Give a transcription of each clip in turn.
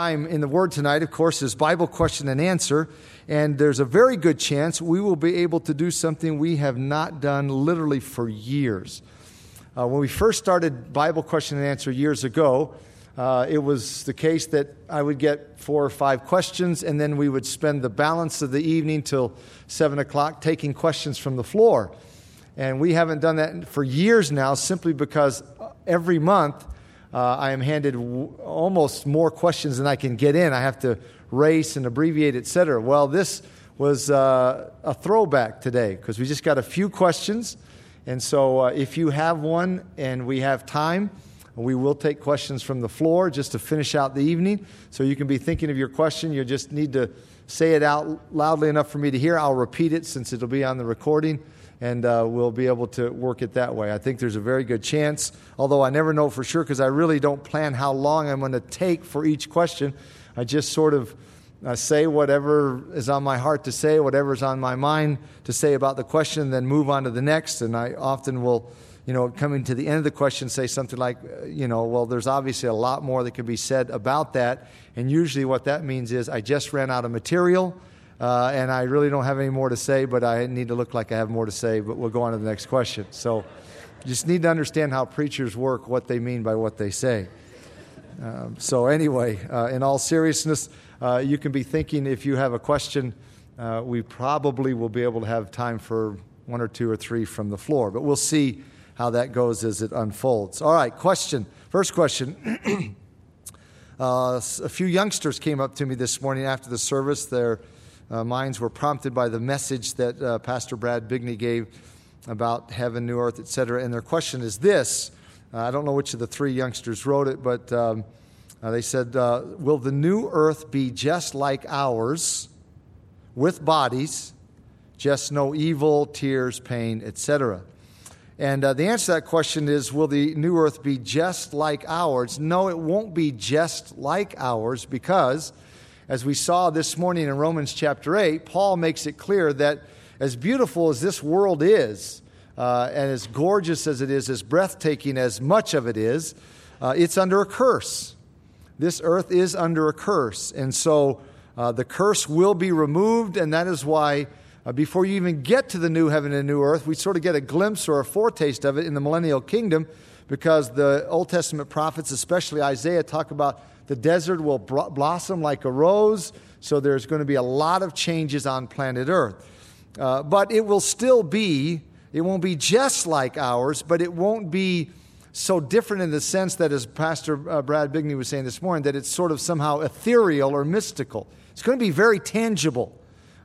time in the Word tonight, of course, is Bible question and answer. And there's a very good chance we will be able to do something we have not done literally for years. Uh, when we first started Bible question and answer years ago, uh, it was the case that I would get four or five questions, and then we would spend the balance of the evening till 7 o'clock taking questions from the floor. And we haven't done that for years now simply because every month, uh, I am handed w- almost more questions than I can get in. I have to race and abbreviate, etc. Well, this was uh, a throwback today because we just got a few questions. And so, uh, if you have one and we have time, we will take questions from the floor just to finish out the evening. So, you can be thinking of your question. You just need to say it out loudly enough for me to hear. I'll repeat it since it'll be on the recording and uh, we'll be able to work it that way. I think there's a very good chance, although I never know for sure because I really don't plan how long I'm going to take for each question. I just sort of uh, say whatever is on my heart to say, whatever's on my mind to say about the question, then move on to the next. And I often will, you know, coming to the end of the question, say something like, uh, you know, well, there's obviously a lot more that can be said about that. And usually what that means is I just ran out of material uh, and I really don't have any more to say, but I need to look like I have more to say. But we'll go on to the next question. So, just need to understand how preachers work, what they mean by what they say. Um, so, anyway, uh, in all seriousness, uh, you can be thinking if you have a question, uh, we probably will be able to have time for one or two or three from the floor. But we'll see how that goes as it unfolds. All right, question. First question. Uh, a few youngsters came up to me this morning after the service. Their uh, minds were prompted by the message that uh, Pastor Brad Bigney gave about heaven, new earth, etc. And their question is this uh, I don't know which of the three youngsters wrote it, but um, uh, they said, uh, Will the new earth be just like ours with bodies, just no evil, tears, pain, etc.? And uh, the answer to that question is Will the new earth be just like ours? No, it won't be just like ours because as we saw this morning in Romans chapter 8, Paul makes it clear that as beautiful as this world is, uh, and as gorgeous as it is, as breathtaking as much of it is, uh, it's under a curse. This earth is under a curse. And so uh, the curse will be removed, and that is why uh, before you even get to the new heaven and new earth, we sort of get a glimpse or a foretaste of it in the millennial kingdom because the Old Testament prophets, especially Isaiah, talk about the desert will blossom like a rose, so there's going to be a lot of changes on planet Earth. Uh, but it will still be, it won't be just like ours, but it won't be so different in the sense that, as Pastor uh, Brad Bigney was saying this morning, that it's sort of somehow ethereal or mystical. It's going to be very tangible.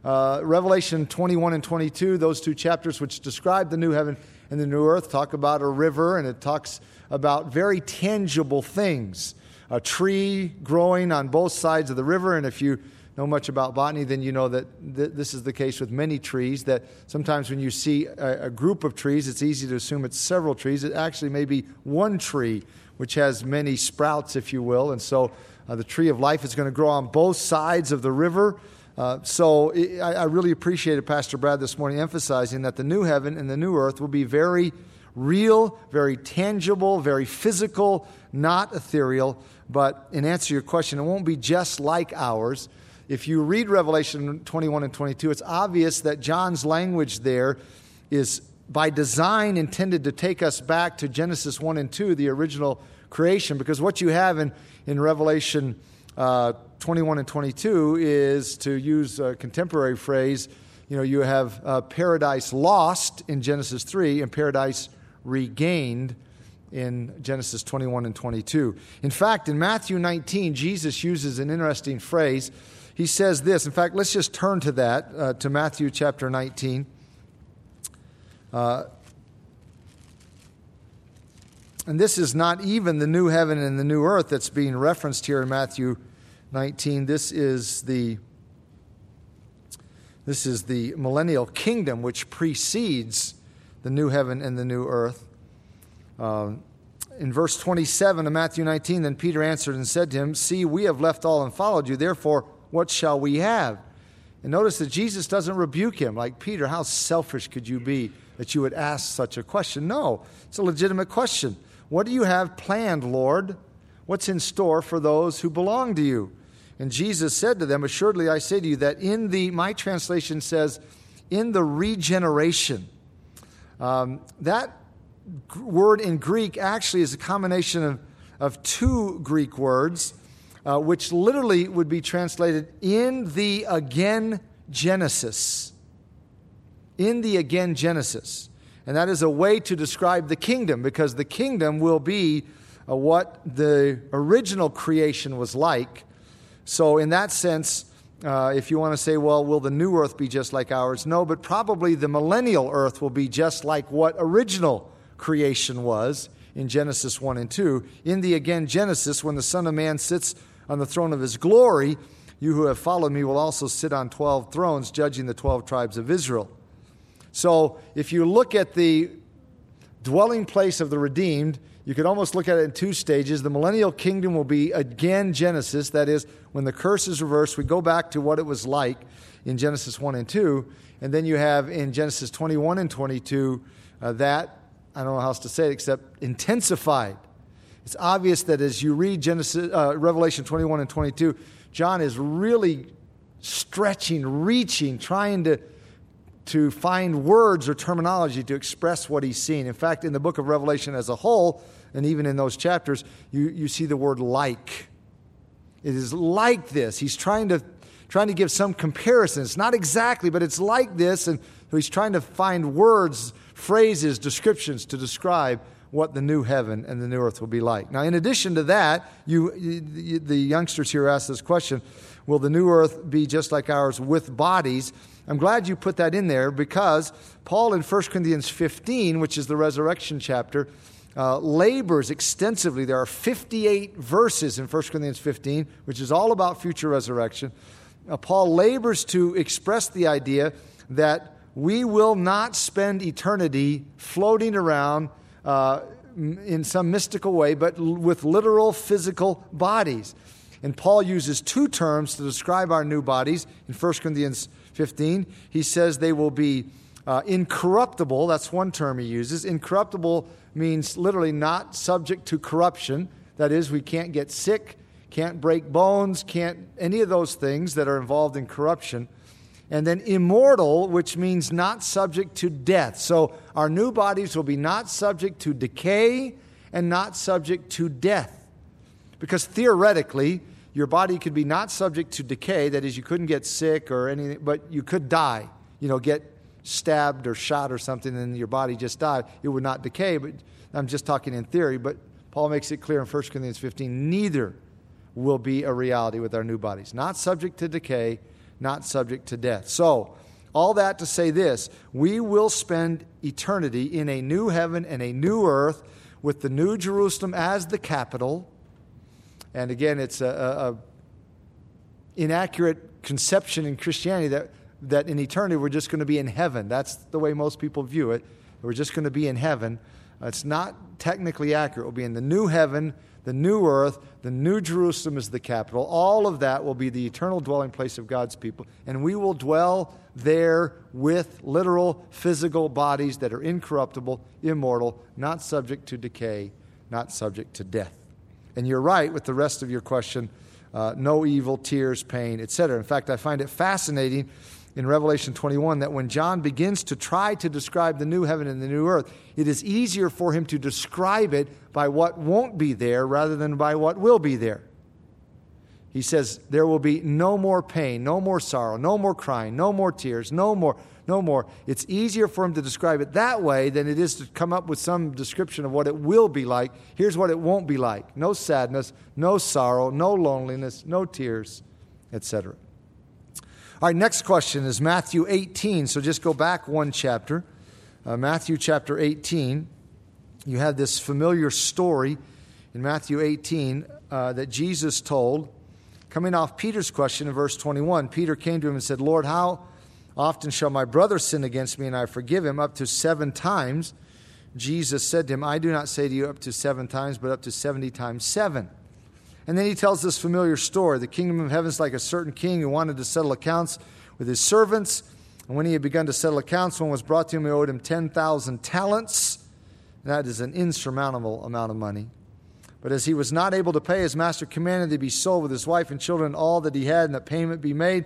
Uh, Revelation 21 and 22, those two chapters which describe the new heaven and the new earth, talk about a river and it talks about very tangible things a tree growing on both sides of the river. And if you know much about botany, then you know that th- this is the case with many trees. That sometimes when you see a, a, group of trees, it's easy to assume it's several trees. It actually may be one tree, which has many sprouts, if you will. And so uh, the tree of life is going to grow on both sides of the river. Uh, so it, I, I really appreciated Pastor Brad this morning emphasizing that the new heaven and the new earth will be very real, very tangible, very physical, not ethereal. But in answer to your question, it won't be just like ours. If you read Revelation 21 and 22, it's obvious that John's language there is by design intended to take us back to Genesis 1 and 2, the original creation, because what you have in, in Revelation uh, 21 and 22 is, to use a contemporary phrase, you know, you have uh, paradise lost in Genesis 3 and paradise regained in Genesis 21 and 22. In fact, in Matthew 19, Jesus uses an interesting phrase. He says this. In fact, let's just turn to that, uh, to Matthew chapter 19. Uh, and this is not even the new heaven and the new earth that's being referenced here in Matthew 19. This is the this is the millennial kingdom which precedes the new heaven and the new earth. Uh, in verse 27 of Matthew 19, then Peter answered and said to him, See, we have left all and followed you. Therefore, what shall we have? And notice that Jesus doesn't rebuke him, like, Peter, how selfish could you be that you would ask such a question? No, it's a legitimate question. What do you have planned, Lord? What's in store for those who belong to you? And Jesus said to them, Assuredly I say to you that in the, my translation says, in the regeneration. Um, that word in Greek actually is a combination of, of two Greek words, uh, which literally would be translated in the again Genesis. In the again Genesis. And that is a way to describe the kingdom because the kingdom will be uh, what the original creation was like. So, in that sense, uh, if you want to say, well, will the new earth be just like ours? No, but probably the millennial earth will be just like what original creation was in Genesis 1 and 2. In the again Genesis, when the Son of Man sits on the throne of his glory, you who have followed me will also sit on 12 thrones, judging the 12 tribes of Israel. So if you look at the dwelling place of the redeemed, you could almost look at it in two stages. The millennial kingdom will be again Genesis, that is, when the curse is reversed, we go back to what it was like in Genesis 1 and 2. And then you have in Genesis 21 and 22 uh, that, I don't know how else to say it except intensified. It's obvious that as you read Genesis, uh, Revelation 21 and 22, John is really stretching, reaching, trying to to find words or terminology to express what he's seen. In fact, in the book of Revelation as a whole, and even in those chapters, you, you see the word like. It is like this. He's trying to, trying to give some comparison. It's not exactly, but it's like this. And he's trying to find words, phrases, descriptions to describe what the new heaven and the new earth will be like. Now, in addition to that, you, you the youngsters here asked this question Will the new earth be just like ours with bodies? I'm glad you put that in there because Paul in 1 Corinthians 15, which is the resurrection chapter, uh, labors extensively. There are 58 verses in 1 Corinthians 15, which is all about future resurrection. Uh, Paul labors to express the idea that we will not spend eternity floating around uh, in some mystical way, but with literal physical bodies. And Paul uses two terms to describe our new bodies in 1 Corinthians 15. He says they will be uh, incorruptible. That's one term he uses. Incorruptible means literally not subject to corruption. That is, we can't get sick, can't break bones, can't any of those things that are involved in corruption. And then immortal, which means not subject to death. So our new bodies will be not subject to decay and not subject to death. Because theoretically, your body could be not subject to decay, that is, you couldn't get sick or anything, but you could die. You know, get stabbed or shot or something, and your body just died. It would not decay, but I'm just talking in theory. But Paul makes it clear in 1 Corinthians 15 neither will be a reality with our new bodies. Not subject to decay, not subject to death. So, all that to say this we will spend eternity in a new heaven and a new earth with the new Jerusalem as the capital and again, it's a, a, a inaccurate conception in Christianity that, that in eternity we're just going to be in heaven. That's the way most people view it. We're just going to be in heaven. It's not technically accurate. We'll be in the new heaven, the new earth, the new Jerusalem is the capital. All of that will be the eternal dwelling place of God's people. And we will dwell there with literal physical bodies that are incorruptible, immortal, not subject to decay, not subject to death. And you're right with the rest of your question uh, no evil, tears, pain, etc. In fact, I find it fascinating in Revelation 21 that when John begins to try to describe the new heaven and the new earth, it is easier for him to describe it by what won't be there rather than by what will be there. He says, There will be no more pain, no more sorrow, no more crying, no more tears, no more no more. It's easier for him to describe it that way than it is to come up with some description of what it will be like. Here's what it won't be like no sadness, no sorrow, no loneliness, no tears, etc. All right, next question is Matthew 18. So just go back one chapter. Uh, Matthew chapter 18. You have this familiar story in Matthew 18 uh, that Jesus told. Coming off Peter's question in verse 21, Peter came to him and said, Lord, how Often shall my brother sin against me, and I forgive him up to seven times. Jesus said to him, I do not say to you up to seven times, but up to 70 times seven. And then he tells this familiar story. The kingdom of heaven is like a certain king who wanted to settle accounts with his servants. And when he had begun to settle accounts, one was brought to him who owed him 10,000 talents. That is an insurmountable amount of money. But as he was not able to pay, his master commanded that he be sold with his wife and children all that he had, and that payment be made.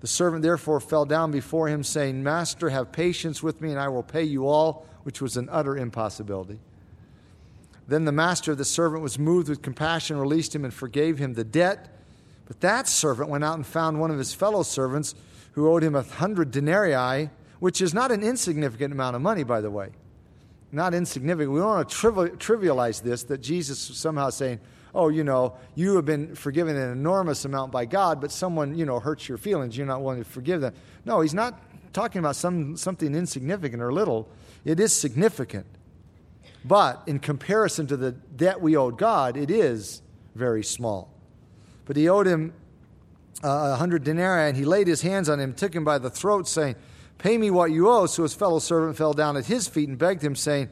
The servant therefore fell down before him, saying, Master, have patience with me, and I will pay you all, which was an utter impossibility. Then the master of the servant was moved with compassion, released him, and forgave him the debt. But that servant went out and found one of his fellow servants who owed him a hundred denarii, which is not an insignificant amount of money, by the way. Not insignificant. We don't want to trivialize this, that Jesus somehow saying, oh, you know, you have been forgiven an enormous amount by God, but someone, you know, hurts your feelings. You're not willing to forgive them. No, he's not talking about some, something insignificant or little. It is significant. But in comparison to the debt we owed God, it is very small. But he owed him uh, a uh, hundred denarii, and he laid his hands on him, took him by the throat, saying, Pay me what you owe. So his fellow servant fell down at his feet and begged him, saying,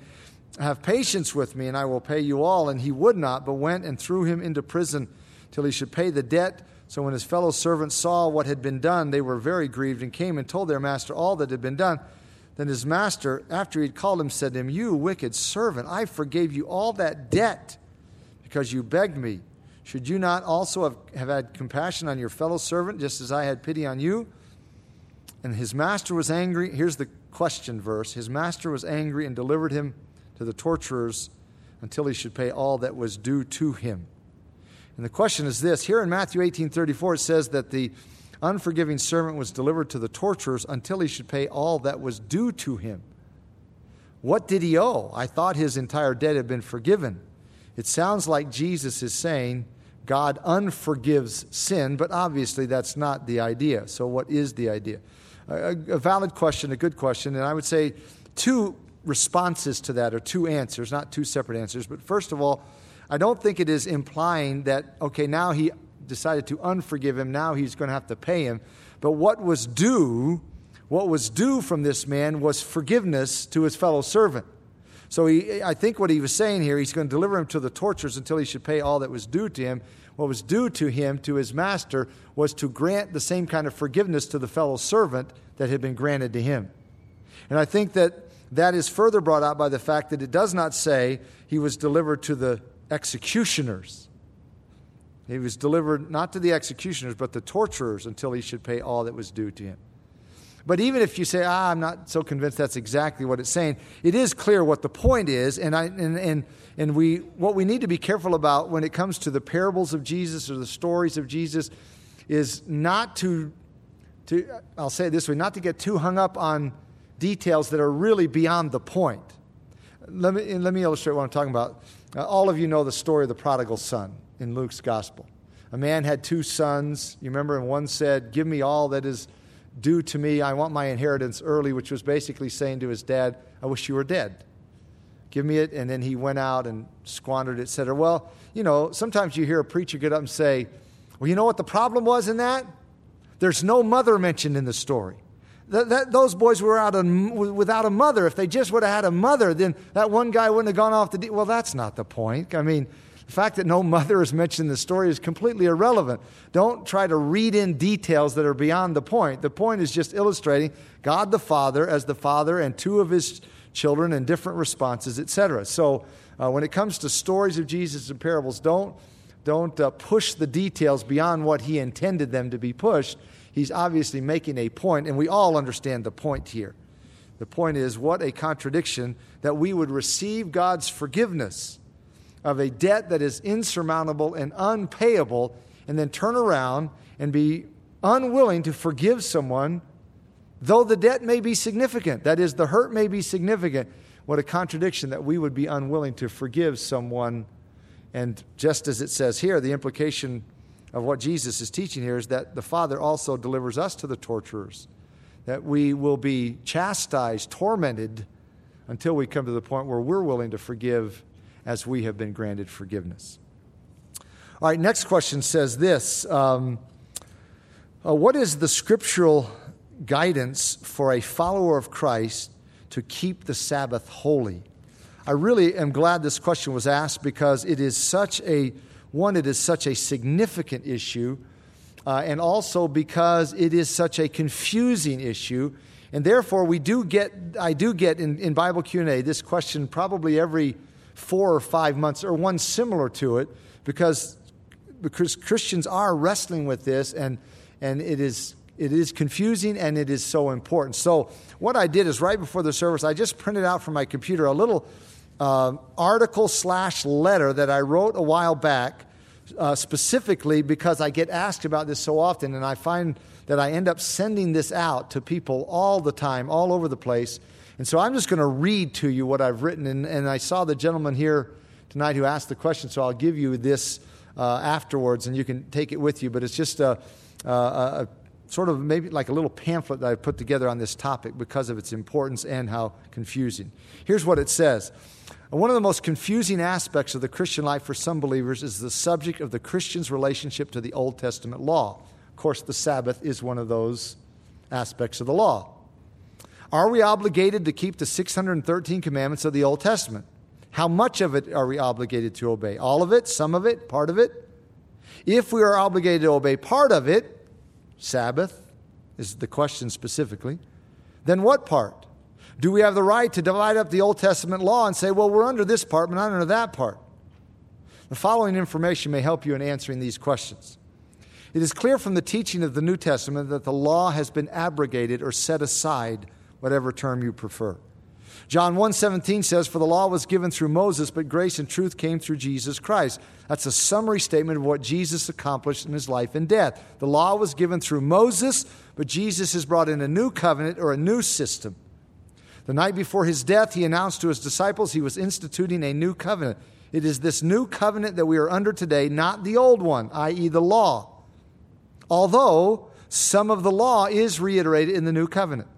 Have patience with me, and I will pay you all. And he would not, but went and threw him into prison till he should pay the debt. So when his fellow servants saw what had been done, they were very grieved and came and told their master all that had been done. Then his master, after he had called him, said to him, You wicked servant, I forgave you all that debt because you begged me. Should you not also have, have had compassion on your fellow servant, just as I had pity on you? And his master was angry. Here's the question verse His master was angry and delivered him to the torturers until he should pay all that was due to him. And the question is this here in Matthew 18 34, it says that the unforgiving servant was delivered to the torturers until he should pay all that was due to him. What did he owe? I thought his entire debt had been forgiven. It sounds like Jesus is saying God unforgives sin, but obviously that's not the idea. So, what is the idea? A, a valid question, a good question, and I would say two responses to that, or two answers, not two separate answers. But first of all, I don't think it is implying that, okay, now he decided to unforgive him, now he's going to have to pay him. But what was due, what was due from this man was forgiveness to his fellow servant. So he, I think what he was saying here, he's going to deliver him to the torturers until he should pay all that was due to him. What was due to him, to his master, was to grant the same kind of forgiveness to the fellow servant that had been granted to him. And I think that that is further brought out by the fact that it does not say he was delivered to the executioners. He was delivered not to the executioners, but the torturers until he should pay all that was due to him. But even if you say, ah, I'm not so convinced that's exactly what it's saying, it is clear what the point is. And, I, and, and, and we, what we need to be careful about when it comes to the parables of Jesus or the stories of Jesus is not to, to I'll say it this way, not to get too hung up on details that are really beyond the point. Let me, let me illustrate what I'm talking about. All of you know the story of the prodigal son in Luke's gospel. A man had two sons. You remember, and one said, Give me all that is due to me. I want my inheritance early, which was basically saying to his dad, I wish you were dead. Give me it. And then he went out and squandered it, etc. Well, you know, sometimes you hear a preacher get up and say, Well, you know what the problem was in that? There's no mother mentioned in the story. That, that, those boys were out without a mother. If they just would have had a mother, then that one guy wouldn't have gone off the. Well, that's not the point. I mean, the fact that no mother is mentioned in the story is completely irrelevant. Don't try to read in details that are beyond the point. The point is just illustrating God the Father as the Father and two of his children and different responses, etc. So uh, when it comes to stories of Jesus and parables, don't, don't uh, push the details beyond what he intended them to be pushed. He's obviously making a point, and we all understand the point here. The point is, what a contradiction that we would receive God's forgiveness of a debt that is insurmountable and unpayable, and then turn around and be unwilling to forgive someone, though the debt may be significant. That is, the hurt may be significant. What a contradiction that we would be unwilling to forgive someone. And just as it says here, the implication of what Jesus is teaching here is that the Father also delivers us to the torturers, that we will be chastised, tormented, until we come to the point where we're willing to forgive as we have been granted forgiveness. All right, next question says this um, uh, What is the scriptural guidance for a follower of Christ to keep the Sabbath holy? I really am glad this question was asked because it is such a one, it is such a significant issue, uh, and also because it is such a confusing issue. And therefore, we do get, I do get in, in Bible Q&A this question probably every four or five months, or one similar to it, because, because Christians are wrestling with this, and, and it, is, it is confusing and it is so important. So, what I did is right before the service, I just printed out from my computer a little uh, article slash letter that I wrote a while back. Uh, specifically because I get asked about this so often, and I find that I end up sending this out to people all the time, all over the place. And so I'm just going to read to you what I've written. And, and, I saw the gentleman here tonight who asked the question, so I'll give you this uh, afterwards and you can take it with you. But it's just a, a, a sort of maybe like a little pamphlet that I put together on this topic because of its importance and how confusing. Here's what it says. One of the most confusing aspects of the Christian life for some believers is the subject of the Christian's relationship to the Old Testament law Of course, the Sabbath is one of those aspects of the law. Are we obligated to keep the 613 commandments of the Old Testament? How much of it are we obligated to obey? All of it? Some of it? Part of it? If we are obligated to obey part of it, Sabbath is the question specifically, then what part? Do we have the right to divide up the Old Testament law and say, well, we're under this part, but not under that part? The following information may help you in answering these questions. It is clear from the teaching of the New Testament that the law has been abrogated or set aside, whatever term you prefer. John 1:17 says for the law was given through Moses but grace and truth came through Jesus Christ. That's a summary statement of what Jesus accomplished in his life and death. The law was given through Moses, but Jesus has brought in a new covenant or a new system. The night before his death, he announced to his disciples he was instituting a new covenant. It is this new covenant that we are under today, not the old one, i.e., the law although some of the law is reiterated in the new covenant.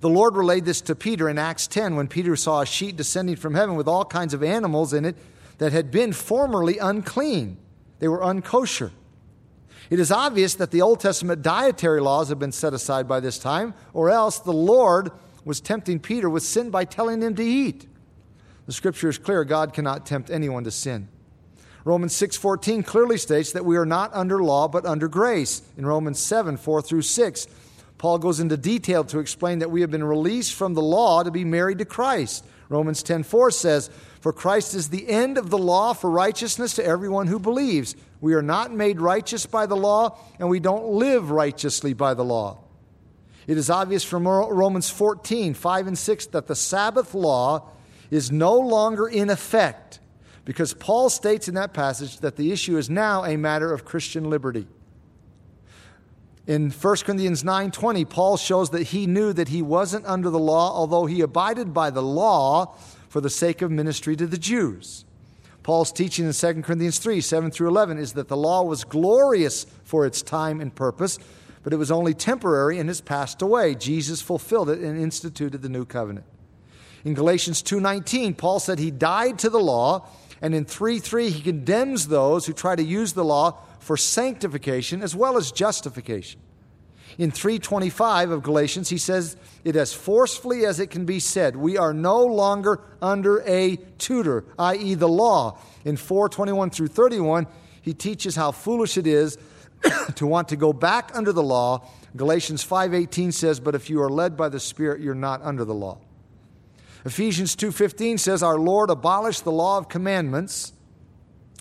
The Lord relayed this to Peter in Acts 10 when Peter saw a sheet descending from heaven with all kinds of animals in it that had been formerly unclean. They were unkosher. It is obvious that the Old Testament dietary laws have been set aside by this time, or else the Lord was tempting Peter with sin by telling him to eat. The scripture is clear God cannot tempt anyone to sin. Romans 6:14 clearly states that we are not under law but under grace. In Romans 7, 4 through 6, Paul goes into detail to explain that we have been released from the law to be married to Christ. Romans 10:4 says, "For Christ is the end of the law for righteousness to everyone who believes. We are not made righteous by the law, and we don't live righteously by the law." It is obvious from Romans 14, 5 and 6 that the Sabbath law is no longer in effect because Paul states in that passage that the issue is now a matter of Christian liberty. In 1 Corinthians 9:20, Paul shows that he knew that he wasn't under the law, although he abided by the law for the sake of ministry to the Jews. Paul's teaching in 2 Corinthians 3, 7 through 11 is that the law was glorious for its time and purpose, but it was only temporary and has passed away. Jesus fulfilled it and instituted the new covenant. In Galatians 2:19, Paul said he died to the law and in 3 3, he condemns those who try to use the law for sanctification as well as justification. In 325 of Galatians, he says it as forcefully as it can be said, we are no longer under a tutor, i.e., the law. In 421 through 31, he teaches how foolish it is to want to go back under the law. Galatians 5:18 says, "But if you are led by the Spirit, you're not under the law." Ephesians 2:15 says our Lord abolished the law of commandments.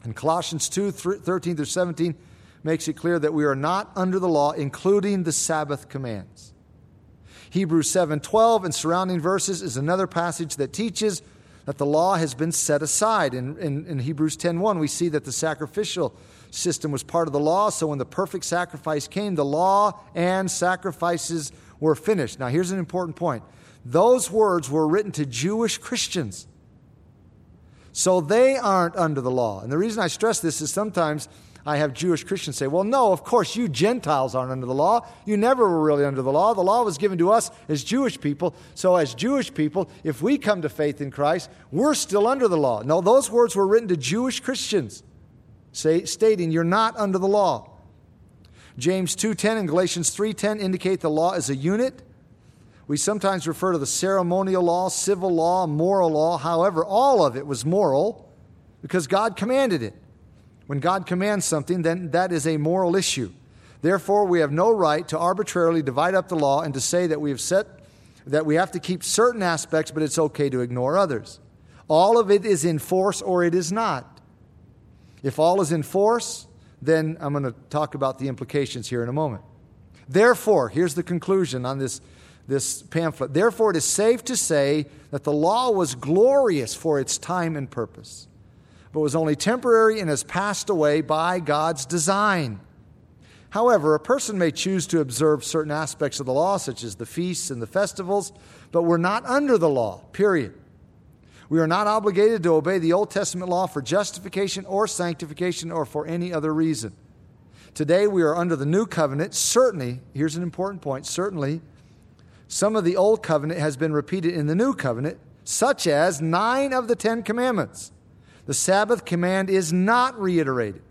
And Colossians 2 13 through 17 makes it clear that we are not under the law, including the Sabbath commands. Hebrews 7:12 and surrounding verses is another passage that teaches that the law has been set aside. In, in, in Hebrews 10:1, we see that the sacrificial system was part of the law, so when the perfect sacrifice came, the law and sacrifices were finished. Now, here's an important point. Those words were written to Jewish Christians. So they aren't under the law. And the reason I stress this is sometimes I have Jewish Christians say, well, no, of course, you Gentiles aren't under the law. You never were really under the law. The law was given to us as Jewish people. So, as Jewish people, if we come to faith in Christ, we're still under the law. No, those words were written to Jewish Christians, say, stating you're not under the law. James 2:10 and Galatians 3:10 indicate the law is a unit we sometimes refer to the ceremonial law, civil law, moral law. However, all of it was moral because God commanded it. When God commands something, then that is a moral issue. Therefore, we have no right to arbitrarily divide up the law and to say that we have set that we have to keep certain aspects, but it's okay to ignore others. All of it is in force or it is not. If all is in force, then I'm going to talk about the implications here in a moment. Therefore, here's the conclusion on this, this pamphlet. Therefore, it is safe to say that the law was glorious for its time and purpose, but was only temporary and has passed away by God's design. However, a person may choose to observe certain aspects of the law, such as the feasts and the festivals, but we're not under the law, period. We are not obligated to obey the Old Testament law for justification or sanctification or for any other reason. Today we are under the new covenant. Certainly, here's an important point certainly, some of the old covenant has been repeated in the new covenant, such as nine of the Ten Commandments. The Sabbath command is not reiterated.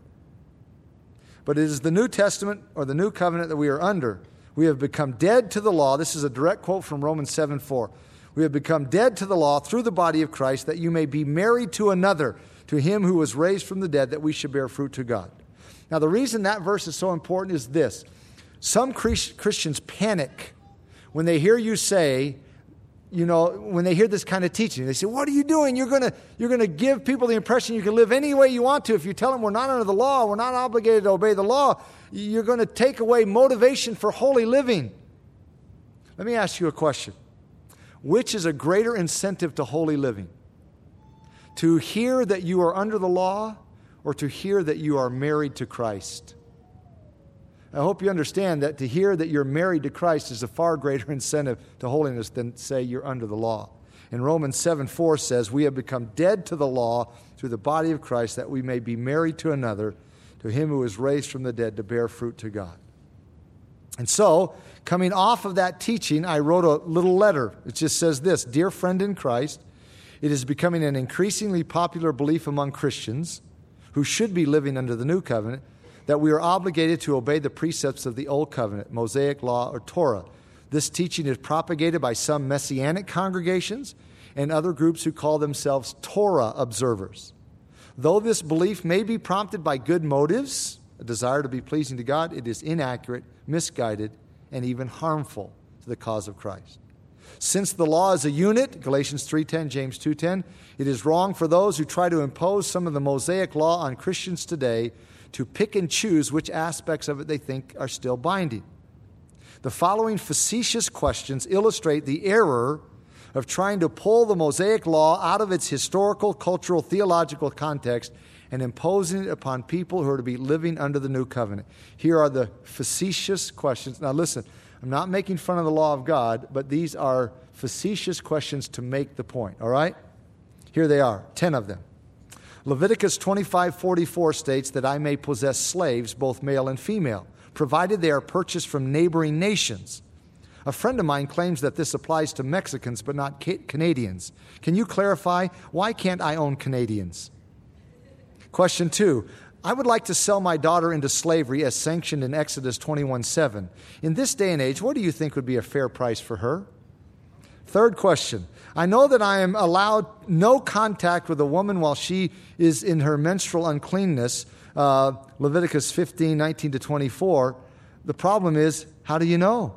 But it is the New Testament or the new covenant that we are under. We have become dead to the law. This is a direct quote from Romans 7 4. We have become dead to the law through the body of Christ, that you may be married to another, to him who was raised from the dead, that we should bear fruit to God. Now, the reason that verse is so important is this some Christians panic when they hear you say, you know, when they hear this kind of teaching, they say, What are you doing? You're going you're going to give people the impression you can live any way you want to. If you tell them we're not under the law, we're not obligated to obey the law, you're going to take away motivation for holy living. Let me ask you a question Which is a greater incentive to holy living? To hear that you are under the law or to hear that you are married to Christ. I hope you understand that to hear that you're married to Christ is a far greater incentive to holiness than say you're under the law. And Romans 7 4 says, We have become dead to the law through the body of Christ that we may be married to another, to him who is raised from the dead to bear fruit to God. And so, coming off of that teaching, I wrote a little letter. It just says this Dear friend in Christ, it is becoming an increasingly popular belief among Christians who should be living under the new covenant, that we are obligated to obey the precepts of the old covenant, Mosaic law, or Torah. This teaching is propagated by some messianic congregations and other groups who call themselves Torah observers. Though this belief may be prompted by good motives, a desire to be pleasing to God, it is inaccurate, misguided, and even harmful to the cause of Christ. Since the law is a unit, Galatians 3:10, James 2:10, it is wrong for those who try to impose some of the Mosaic law on Christians today to pick and choose which aspects of it they think are still binding. The following facetious questions illustrate the error of trying to pull the Mosaic law out of its historical, cultural, theological context and imposing it upon people who are to be living under the new covenant. Here are the facetious questions. Now, listen, I'm not making fun of the law of God, but these are facetious questions to make the point, all right? Here they are, 10 of them. Leviticus 25:44 states that I may possess slaves both male and female, provided they are purchased from neighboring nations. A friend of mine claims that this applies to Mexicans but not Canadians. Can you clarify why can't I own Canadians? Question 2. I would like to sell my daughter into slavery as sanctioned in Exodus 21 7. In this day and age, what do you think would be a fair price for her? Third question. I know that I am allowed no contact with a woman while she is in her menstrual uncleanness, uh, Leviticus 15 19 to 24. The problem is, how do you know?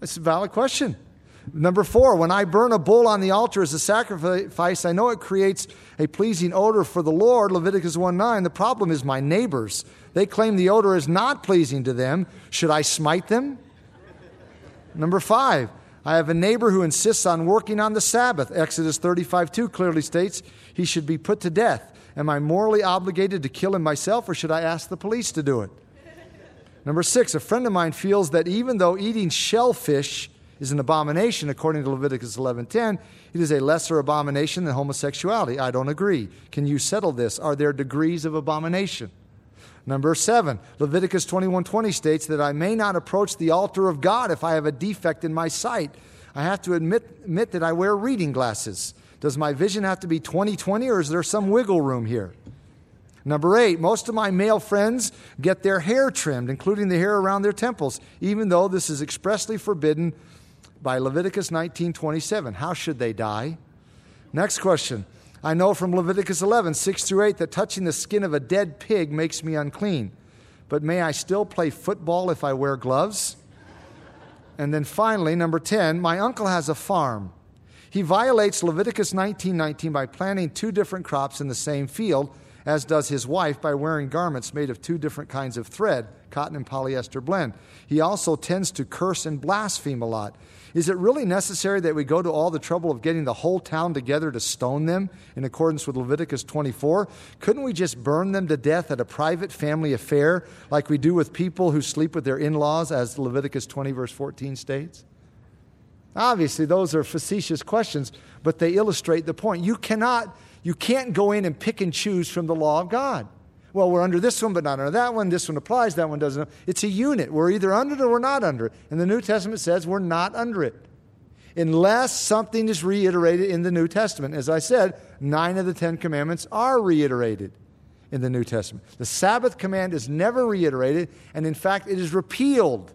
It's a valid question. Number four, when I burn a bull on the altar as a sacrifice, I know it creates a pleasing odor for the Lord, Leviticus 1 9. The problem is my neighbors. They claim the odor is not pleasing to them. Should I smite them? Number five, I have a neighbor who insists on working on the Sabbath. Exodus 35 2 clearly states he should be put to death. Am I morally obligated to kill him myself, or should I ask the police to do it? Number six, a friend of mine feels that even though eating shellfish is an abomination according to Leviticus 11:10, it is a lesser abomination than homosexuality. I don't agree. Can you settle this? Are there degrees of abomination? Number 7, Leviticus 21:20 states that I may not approach the altar of God if I have a defect in my sight. I have to admit, admit that I wear reading glasses. Does my vision have to be 20/20 or is there some wiggle room here? Number eight, most of my male friends get their hair trimmed, including the hair around their temples, even though this is expressly forbidden by Leviticus 19:27. How should they die? Next question. I know from Leviticus 11, 6 through 8, that touching the skin of a dead pig makes me unclean. But may I still play football if I wear gloves? And then finally, number 10, my uncle has a farm. He violates Leviticus 19:19 by planting two different crops in the same field, as does his wife by wearing garments made of two different kinds of thread, cotton and polyester blend. He also tends to curse and blaspheme a lot. Is it really necessary that we go to all the trouble of getting the whole town together to stone them in accordance with Leviticus 24? Couldn't we just burn them to death at a private family affair like we do with people who sleep with their in laws, as Leviticus 20, verse 14 states? Obviously, those are facetious questions, but they illustrate the point. You cannot, you can't go in and pick and choose from the law of God well, we're under this one, but not under that one. This one applies, that one doesn't. It's a unit. We're either under it or we're not under it. And the New Testament says we're not under it. Unless something is reiterated in the New Testament. As I said, nine of the Ten Commandments are reiterated in the New Testament. The Sabbath command is never reiterated, and in fact, it is repealed,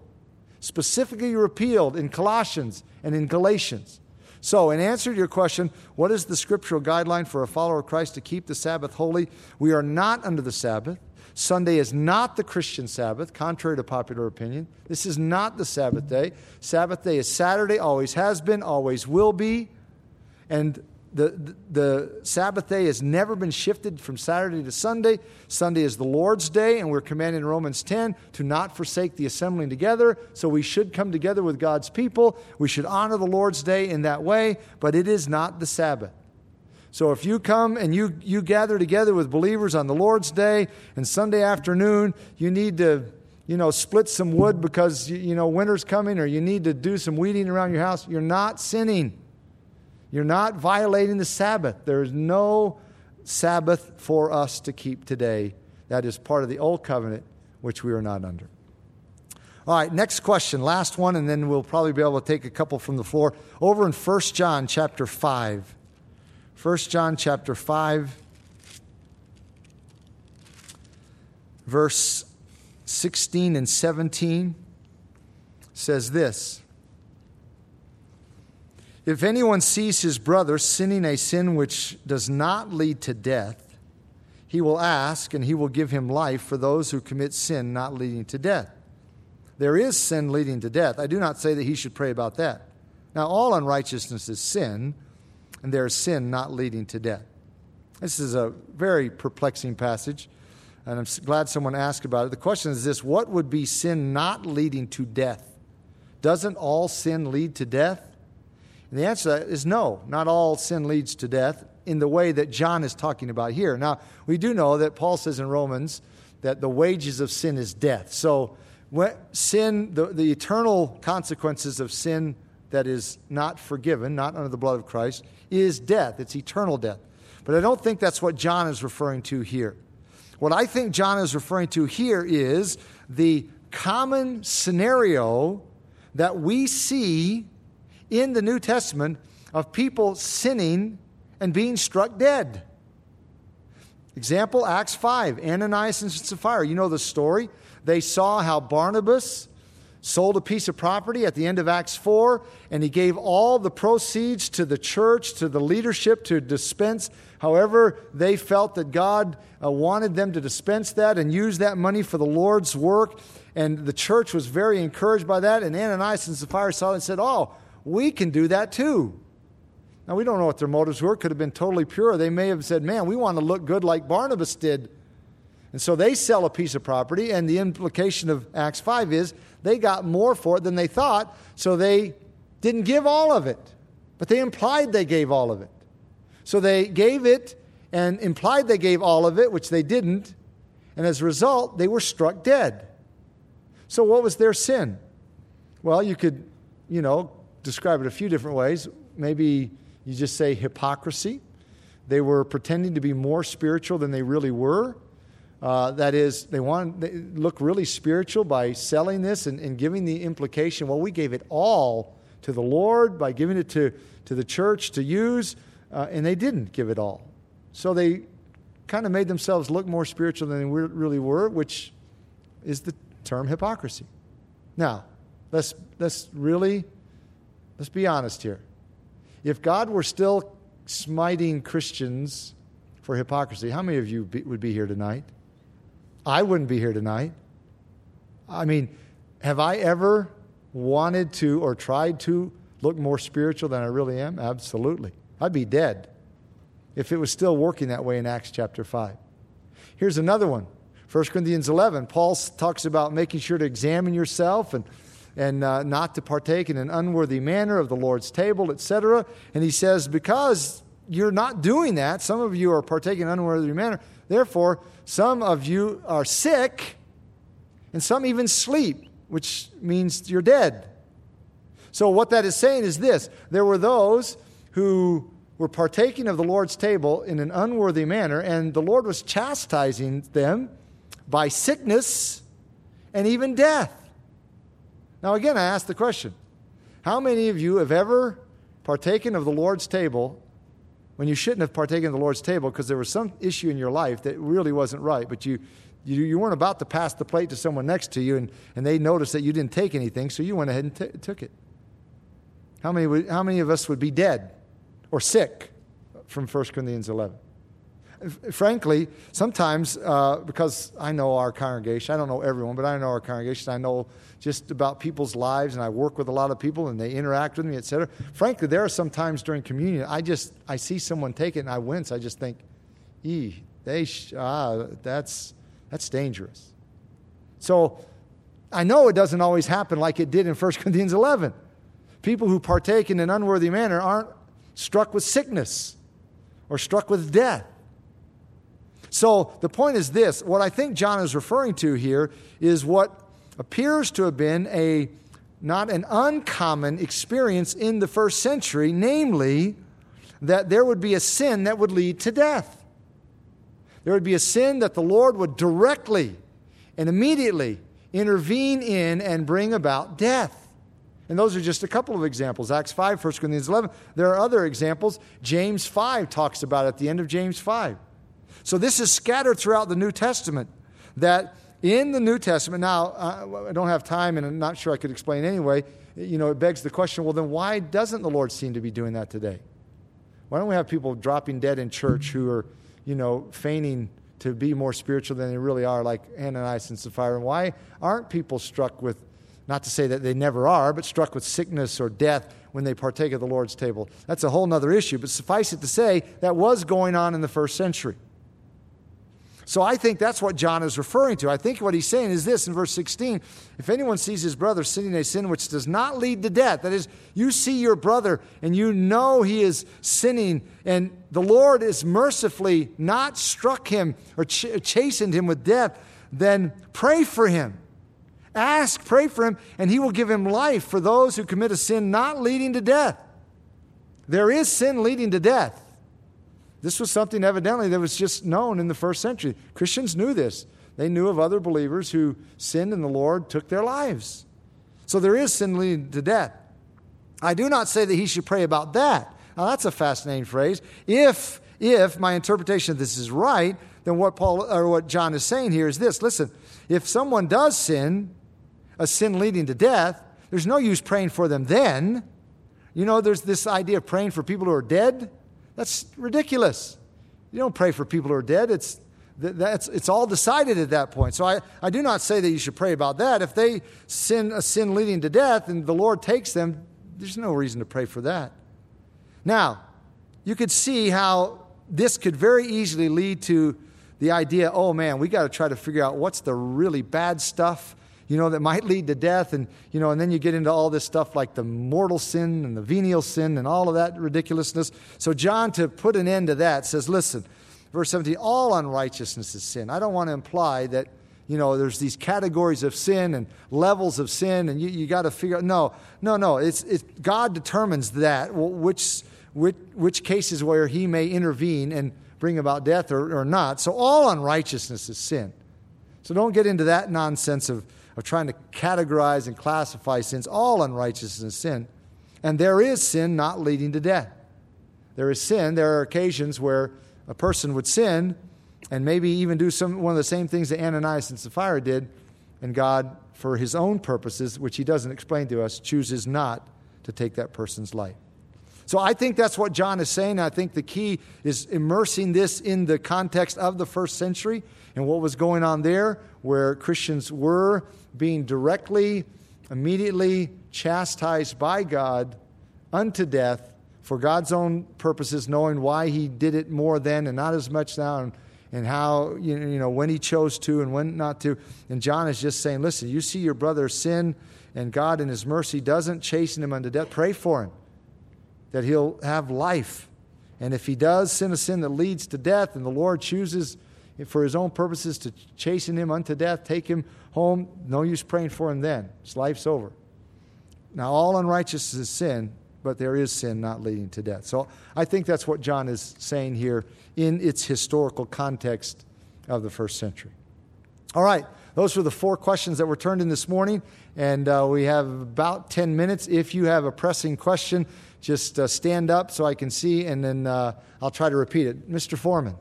specifically repealed in Colossians and in Galatians. So, in answer to your question, what is the scriptural guideline for a follower of Christ to keep the Sabbath holy? We are not under the Sabbath. Sunday is not the Christian Sabbath, contrary to popular opinion. This is not the Sabbath day. Sabbath day is Saturday, always has been, always will be. And the, the, Sabbath day has never been shifted from Saturday to Sunday. Sunday is the Lord's day, and we're commanded in Romans 10 to not forsake the assembling together. So we should come together with God's people. We should honor the Lord's day in that way, but it is not the Sabbath. So if you come and you, you gather together with believers on the Lord's day and Sunday afternoon, you need to you know, split some wood because, you know, winter's coming or you need to do some weeding around your house, you're not sinning. You're not violating the Sabbath. There is no Sabbath for us to keep today. That is part of the old covenant, which we are not under. All right, next question, last one, and then we'll probably be able to take a couple from the floor. Over in 1 John chapter 5. 1 John chapter 5, verse 16 and 17 says this. If anyone sees his brother sinning a sin which does not lead to death, he will ask, and he will give him life for those who commit sin not leading to death. There is sin leading to death. I do not say that he should pray about that. Now, all unrighteousness is sin, and there is sin not leading to death. This is a very perplexing passage, and I'm glad someone asked about it. The question is this what would be sin not leading to death? Doesn't all sin lead to death? And the answer is no, not all sin leads to death in the way that John is talking about here. Now, we do know that Paul says in Romans that the wages of sin is death. So, sin, the, the eternal consequences of sin that is not forgiven, not under the blood of Christ, is death. It's eternal death. But I don't think that's what John is referring to here. What I think John is referring to here is the common scenario that we see in the New Testament of people sinning and being struck dead. Example, Acts 5, Ananias and Sapphira. You know the story. They saw how Barnabas sold a piece of property at the end of Acts 4, and he gave all the proceeds to the church, to the leadership to dispense however they felt that God uh, wanted them to dispense that and use that money for the Lord's work. And the church was very encouraged by that. And Ananias and Sapphira saw it and said, Oh, we can do that too. Now, we don't know what their motives were. Could have been totally pure. They may have said, man, we want to look good like Barnabas did. And so they sell a piece of property, and the implication of Acts 5 is they got more for it than they thought, so they didn't give all of it. But they implied they gave all of it. So they gave it and implied they gave all of it, which they didn't, and as a result, they were struck dead. So what was their sin? Well, you could, you know, describe it a few different ways. Maybe you just say hypocrisy. They were pretending to be more spiritual than they really were. Uh, that is, they want they look really spiritual by selling this and, and, giving the implication, well, we gave it all to the Lord by giving it to, to the church to use, uh, and they didn't give it all. So they kind of made themselves look more spiritual than they really were, which is the term hypocrisy. Now, let's, let's really Let's be honest here. If God were still smiting Christians for hypocrisy, how many of you be, would be here tonight? I wouldn't be here tonight. I mean, have I ever wanted to or tried to look more spiritual than I really am? Absolutely. I'd be dead if it was still working that way in Acts chapter 5. Here's another one 1 Corinthians 11. Paul talks about making sure to examine yourself and, and uh, not to partake in an unworthy manner of the Lord's table, etc. And he says, because you're not doing that, some of you are partaking in unworthy manner, therefore, some of you are sick, and some even sleep, which means you're dead. So, what that is saying is this there were those who were partaking of the Lord's table in an unworthy manner, and the Lord was chastising them by sickness and even death. Now, again, I ask the question how many of you have ever partaken of the Lord's table when you shouldn't have partaken of the Lord's table because there was some issue in your life that really wasn't right, but you, you, you weren't about to pass the plate to someone next to you and, and they noticed that you didn't take anything, so you went ahead and t- took it? How many, would, how many of us would be dead or sick from 1 Corinthians 11? Frankly, sometimes, uh, because I know our congregation, I don't know everyone, but I know our congregation, I know just about people's lives, and I work with a lot of people, and they interact with me, etc. Frankly, there are some times during communion, I just, I see someone take it, and I wince. I just think, ee, they, sh- ah, that's, that's dangerous. So, I know it doesn't always happen like it did in 1 Corinthians 11. People who partake in an unworthy manner aren't struck with sickness or struck with death. So the point is this what I think John is referring to here is what appears to have been a not an uncommon experience in the first century, namely, that there would be a sin that would lead to death. There would be a sin that the Lord would directly and immediately intervene in and bring about death. And those are just a couple of examples. Acts 5, 1 Corinthians 11. There are other examples. James 5 talks about at the end of James 5. So this is scattered throughout the New Testament. That in the New Testament, now, uh, I don't have time and I'm not sure I could explain anyway. You know, it begs the question well, then why doesn't the Lord seem to be doing that today? Why don't we have people dropping dead in church who are, you know, feigning to be more spiritual than they really are, like Ananias and Sapphira? And why aren't people struck with not to say that they never are, but struck with sickness or death when they partake of the Lord's table. That's a whole other issue, but suffice it to say, that was going on in the first century. So I think that's what John is referring to. I think what he's saying is this in verse 16 if anyone sees his brother sinning a sin which does not lead to death, that is, you see your brother and you know he is sinning, and the Lord is mercifully not struck him or ch- chastened him with death, then pray for him. Ask, pray for him, and he will give him life for those who commit a sin not leading to death. There is sin leading to death. This was something evidently that was just known in the first century. Christians knew this. They knew of other believers who sinned and the Lord took their lives. So there is sin leading to death. I do not say that he should pray about that. Now that's a fascinating phrase. If if my interpretation of this is right, then what Paul or what John is saying here is this. Listen, if someone does sin, a sin leading to death, there's no use praying for them then. You know, there's this idea of praying for people who are dead. That's ridiculous. You don't pray for people who are dead. It's, that's, it's all decided at that point. So I, I do not say that you should pray about that. If they sin a sin leading to death and the Lord takes them, there's no reason to pray for that. Now, you could see how this could very easily lead to the idea oh man, we got to try to figure out what's the really bad stuff you know, that might lead to death. And, you know, and then you get into all this stuff like the mortal sin and the venial sin and all of that ridiculousness. So, John, to put an end to that, says, listen, verse 17, all unrighteousness is sin. I don't want to imply that, you know, there's these categories of sin and levels of sin, and you, you got to figure out. No, no, no. It's, it's, God determines that, which, which, which cases where he may intervene and bring about death or, or not. So, all unrighteousness is sin. So, don't get into that nonsense of, of trying to categorize and classify sins. All unrighteousness is sin. And there is sin not leading to death. There is sin. There are occasions where a person would sin and maybe even do some, one of the same things that Ananias and Sapphira did, and God, for his own purposes, which he doesn't explain to us, chooses not to take that person's life. So I think that's what John is saying. I think the key is immersing this in the context of the first century and what was going on there, where Christians were being directly, immediately chastised by God unto death for God's own purposes, knowing why he did it more then and not as much now, and, and how, you know, when he chose to and when not to. And John is just saying, listen, you see your brother sin, and God in his mercy doesn't chasten him unto death. Pray for him that he'll have life. And if he does sin a sin that leads to death, and the Lord chooses for his own purposes to chasten him unto death, take him home, no use praying for him then. His life's over. Now, all unrighteousness is sin, but there is sin not leading to death. So I think that's what John is saying here in its historical context of the first century. All right, those were the four questions that were turned in this morning, and uh, we have about 10 minutes. If you have a pressing question, just uh, stand up so I can see, and then uh, I'll try to repeat it. Mr. Foreman.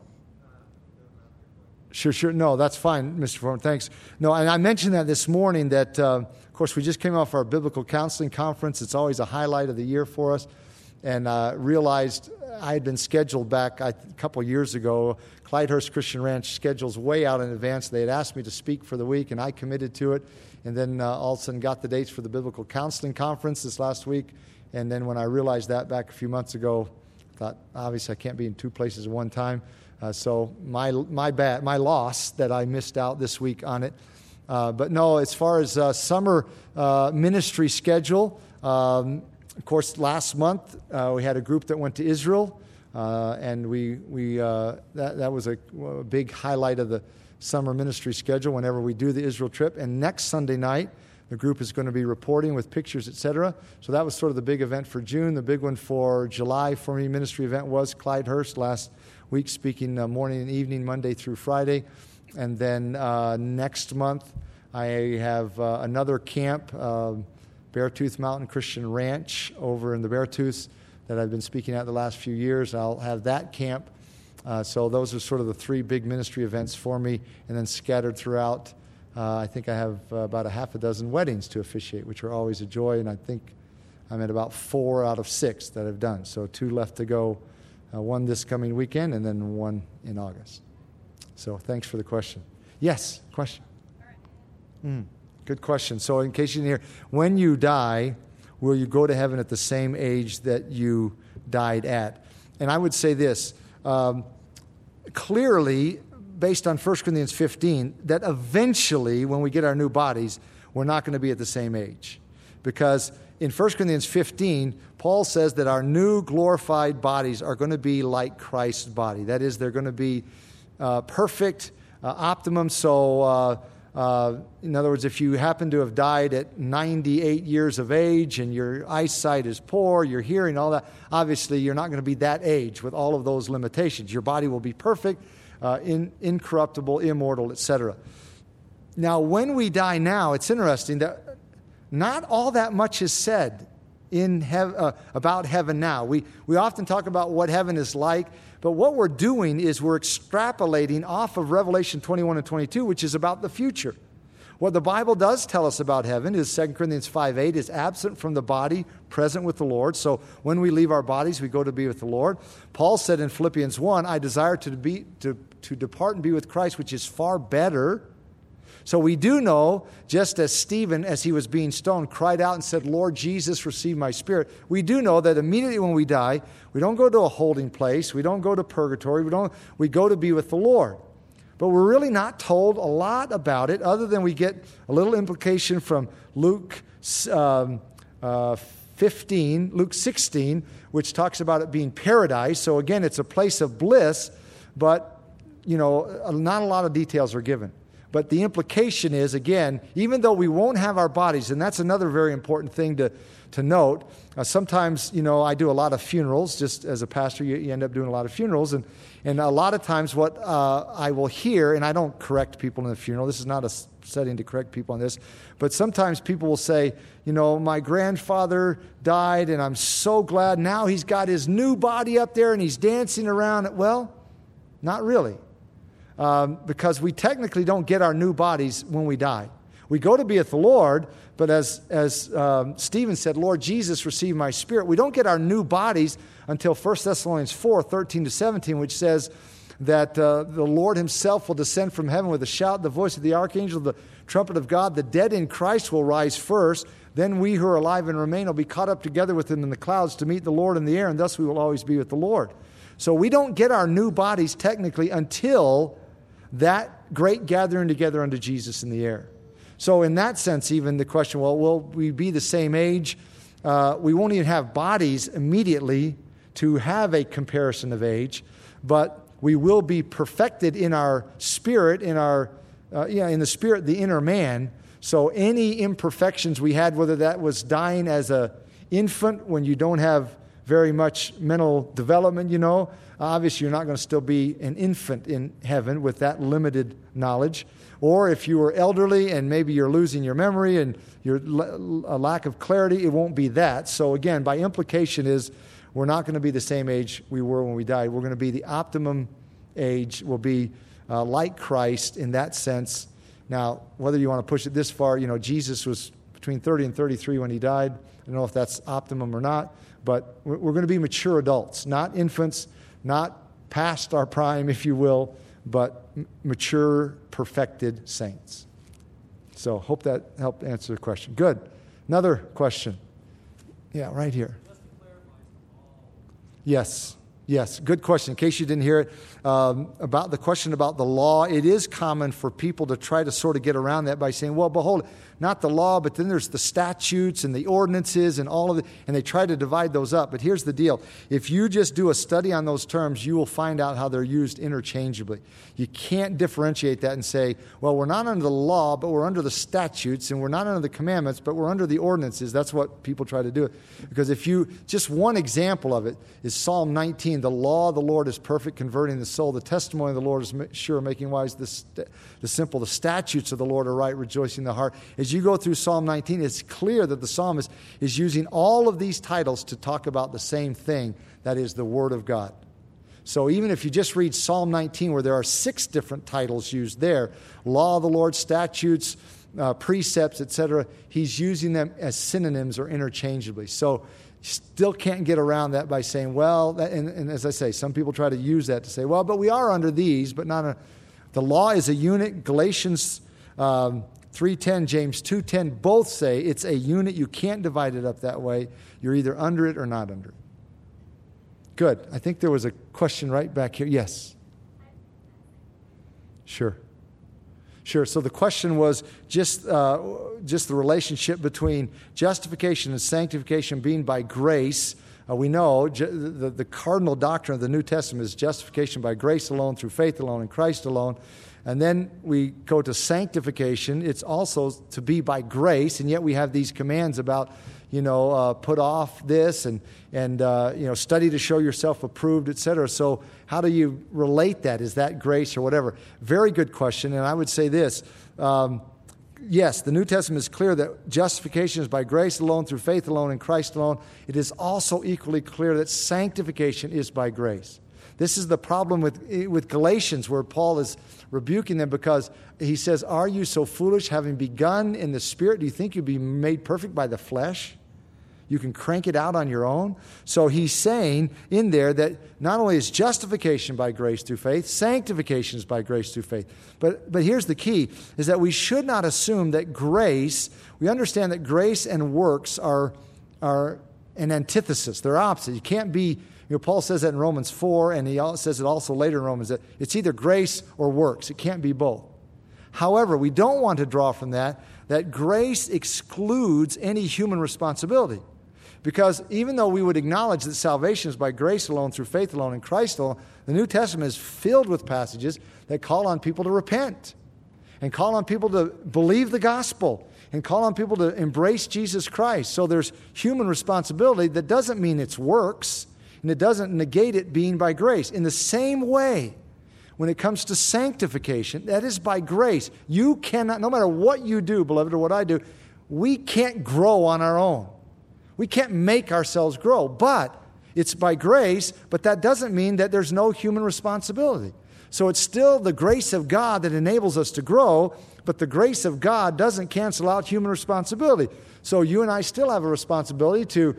Sure, sure. No, that's fine, Mr. Foreman. Thanks. No, and I mentioned that this morning that uh, course, we just came off our biblical counseling conference. It's always a highlight of the year for us. And uh, realized I had been scheduled back a couple years ago. Clydehurst Christian Ranch schedules way out in advance. They had asked me to speak for the week, and I committed to it. And then uh, all of a sudden got the dates for the biblical counseling conference this last week. And then when I realized that back a few months ago, I thought obviously I can't be in two places at one time. Uh, so my my bad, my loss that I missed out this week on it. Uh, but no, as far as uh, summer uh, ministry schedule, um, of course, last month uh, we had a group that went to Israel, uh, and we, we, that, that was a, a, big highlight of the summer ministry schedule whenever we do the Israel trip. And next Sunday night, the group is going to be reporting with pictures, etc. So that was sort of the big event for June. The big one for July for me ministry event was Clydehurst last week, speaking morning and evening, Monday through Friday. And then uh, next month, I have uh, another camp, uh, Beartooth Mountain Christian Ranch, over in the Beartooths that I've been speaking at the last few years. I'll have that camp. Uh, so those are sort of the three big ministry events for me, and then scattered throughout. Uh, I think I have uh, about a half a dozen weddings to officiate, which are always a joy, and I think I'm at about four out of six that I've done. So two left to go, uh, one this coming weekend, and then one in August. So thanks for the question. Yes, question. Mm, good question. So, in case you didn't hear, when you die, will you go to heaven at the same age that you died at? And I would say this um, clearly, based on 1 Corinthians 15, that eventually, when we get our new bodies, we're not going to be at the same age. Because in 1 Corinthians 15, Paul says that our new glorified bodies are going to be like Christ's body. That is, they're going to be uh, perfect, uh, optimum. So, uh, uh, in other words, if you happen to have died at 98 years of age and your eyesight is poor, your hearing, all that, obviously you're not going to be that age with all of those limitations. Your body will be perfect, uh, in, incorruptible, immortal, etc. Now, when we die now, it's interesting that not all that much is said in hev- uh, about heaven now. We, we often talk about what heaven is like, but what we're doing is we're extrapolating off of Revelation 21 and 22, which is about the future. What the Bible does tell us about heaven is 2 Corinthians 5 8 is absent from the body, present with the Lord. So when we leave our bodies, we go to be with the Lord. Paul said in Philippians 1, I desire to, be, to, to depart and be with Christ, which is far better so we do know, just as Stephen, as he was being stoned, cried out and said, Lord Jesus, receive my spirit, we do know that immediately when we die, we don't go to a holding place, we don't go to purgatory, we, don't, we go to be with the Lord. But we're really not told a lot about it, other than we get a little implication from Luke um, uh, 15, Luke 16, which talks about it being paradise. So again, it's a place of bliss, but you know, not a lot of details are given. But the implication is, again, even though we won't have our bodies, and that's another very important thing to, to note. Uh, sometimes, you know, I do a lot of funerals. Just as a pastor, you, you end up doing a lot of funerals. And, and a lot of times, what uh, I will hear, and I don't correct people in the funeral, this is not a setting to correct people on this, but sometimes people will say, you know, my grandfather died, and I'm so glad now he's got his new body up there and he's dancing around. Well, not really um, because we technically don't get our new bodies when we die. We go to be with the Lord, but as, as um, Stephen said, Lord Jesus, receive my spirit. We don't get our new bodies until 1 Thessalonians 4 13 to 17, which says that uh, the Lord himself will descend from heaven with a shout, the voice of the archangel, the trumpet of God, the dead in Christ will rise first. Then we who are alive and remain will be caught up together with them in the clouds to meet the Lord in the air, and thus we will always be with the Lord. So we don't get our new bodies technically until that great gathering together unto Jesus in the air. So, in that sense, even the question, well, will we be the same age? Uh, we won't even have bodies immediately to have a comparison of age, but we will be perfected in our spirit, in our uh, yeah, in the spirit, the inner man. So any imperfections we had, whether that was dying as a infant when you don't have very much mental development, you know, obviously you're not going to still be an infant in heaven with that limited knowledge. Or if you are elderly and maybe you're losing your memory and your a lack of clarity, it won't be that. So again, by implication is we're not going to be the same age we were when we died. We're going to be the optimum age. We'll be uh, like Christ in that sense. Now, whether you want to push it this far, you know, Jesus was between 30 and 33 when he died. I don't know if that's optimum or not, but we're, we're going to be mature adults, not infants, not past our prime, if you will, but m- mature, perfected saints. So, hope that helped answer the question. Good. Another question. Yeah, right here. Yes. Yes, good question. In case you didn't hear it, um, about the question about the law, it is common for people to try to sort of get around that by saying, well, behold, not the law, but then there's the statutes and the ordinances and all of it, and they try to divide those up. But here's the deal if you just do a study on those terms, you will find out how they're used interchangeably. You can't differentiate that and say, well, we're not under the law, but we're under the statutes, and we're not under the commandments, but we're under the ordinances. That's what people try to do. Because if you, just one example of it is Psalm 19 the law of the Lord is perfect, converting the soul. The testimony of the Lord is sure, making wise the, st- the simple. The statutes of the Lord are right, rejoicing the heart. As you go through Psalm 19, it's clear that the psalmist is using all of these titles to talk about the same thing that is the Word of God. So even if you just read Psalm 19, where there are six different titles used there law of the Lord, statutes, uh, precepts, etc., he's using them as synonyms or interchangeably. So still can't get around that by saying, well, and, and, as I say, some people try to use that to say, well, but we are under these, but not a, the law is a unit. Galatians um, 3.10, James 2.10 both say it's a unit. You can't divide it up that way. You're either under it or not under it. Good. I think there was a question right back here. Yes. Sure. Sure. So the question was just, uh, just the relationship between justification and sanctification being by grace. Uh, we know ju- the, the cardinal doctrine of the New Testament is justification by grace alone, through faith alone, in Christ alone. And then we go to sanctification. It's also to be by grace, and yet we have these commands about, you know, uh, put off this and, and uh, you know, study to show yourself approved, etc. So, how do you relate that? Is that grace or whatever? Very good question. And I would say this. Um, yes, the New Testament is clear that justification is by grace alone, through faith alone, in Christ alone. It is also equally clear that sanctification is by grace. This is the problem with, with Galatians, where Paul is rebuking them because he says, Are you so foolish, having begun in the Spirit? Do you think you'll be made perfect by the flesh? You can crank it out on your own. So he's saying in there that not only is justification by grace through faith, sanctification is by grace through faith. But, but here's the key is that we should not assume that grace, we understand that grace and works are, are an antithesis, they're opposite. You can't be you know, Paul says that in Romans 4, and he says it also later in Romans that it's either grace or works. It can't be both. However, we don't want to draw from that that grace excludes any human responsibility. Because even though we would acknowledge that salvation is by grace alone, through faith alone, in Christ alone, the New Testament is filled with passages that call on people to repent and call on people to believe the gospel and call on people to embrace Jesus Christ. So there's human responsibility that doesn't mean it's works and it doesn't negate it being by grace. In the same way, when it comes to sanctification, that is by grace. You cannot, no matter what you do, beloved, or what I do, we can't grow on our own. We can't make ourselves grow, but it's by grace, but that doesn't mean that there's no human responsibility. So it's still the grace of God that enables us to grow, but the grace of God doesn't cancel out human responsibility. So you and I still have a responsibility to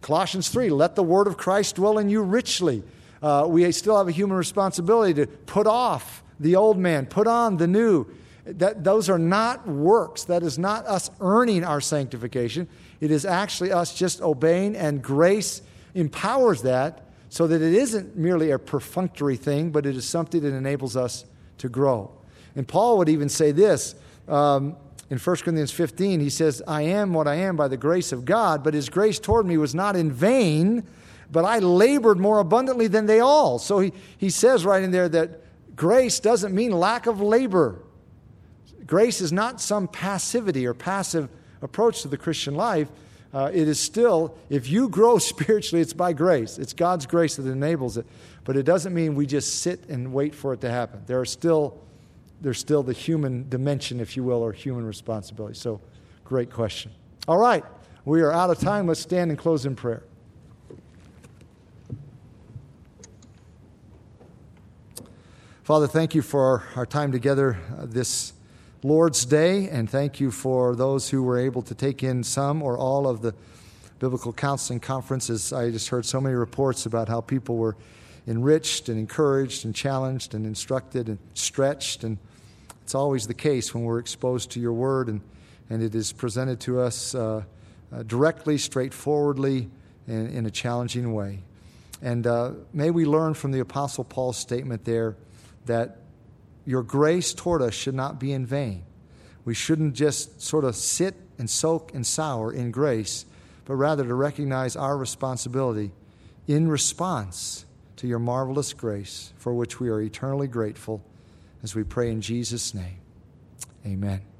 Colossians 3 let the word of Christ dwell in you richly. Uh, we still have a human responsibility to put off the old man, put on the new. That, those are not works. That is not us earning our sanctification. It is actually us just obeying, and grace empowers that so that it isn't merely a perfunctory thing, but it is something that enables us to grow. And Paul would even say this um, in 1 Corinthians 15. He says, I am what I am by the grace of God, but his grace toward me was not in vain, but I labored more abundantly than they all. So he, he says right in there that grace doesn't mean lack of labor. Grace is not some passivity or passive approach to the Christian life. Uh, it is still, if you grow spiritually, it's by grace. It's God's grace that enables it. But it doesn't mean we just sit and wait for it to happen. There are still, there's still the human dimension, if you will, or human responsibility. So, great question. All right, we are out of time. Let's stand and close in prayer. Father, thank you for our time together uh, this Lord's Day, and thank you for those who were able to take in some or all of the biblical counseling conferences. I just heard so many reports about how people were enriched and encouraged and challenged and instructed and stretched. And it's always the case when we're exposed to your word and, and it is presented to us uh, uh, directly, straightforwardly, and in, a challenging way. And uh, may we learn from the Apostle Paul's statement there that your grace toward us should not be in vain. We shouldn't just sort of sit and soak and sour in grace, but rather to recognize our responsibility in response to your marvelous grace, for which we are eternally grateful as we pray in Jesus' name. Amen.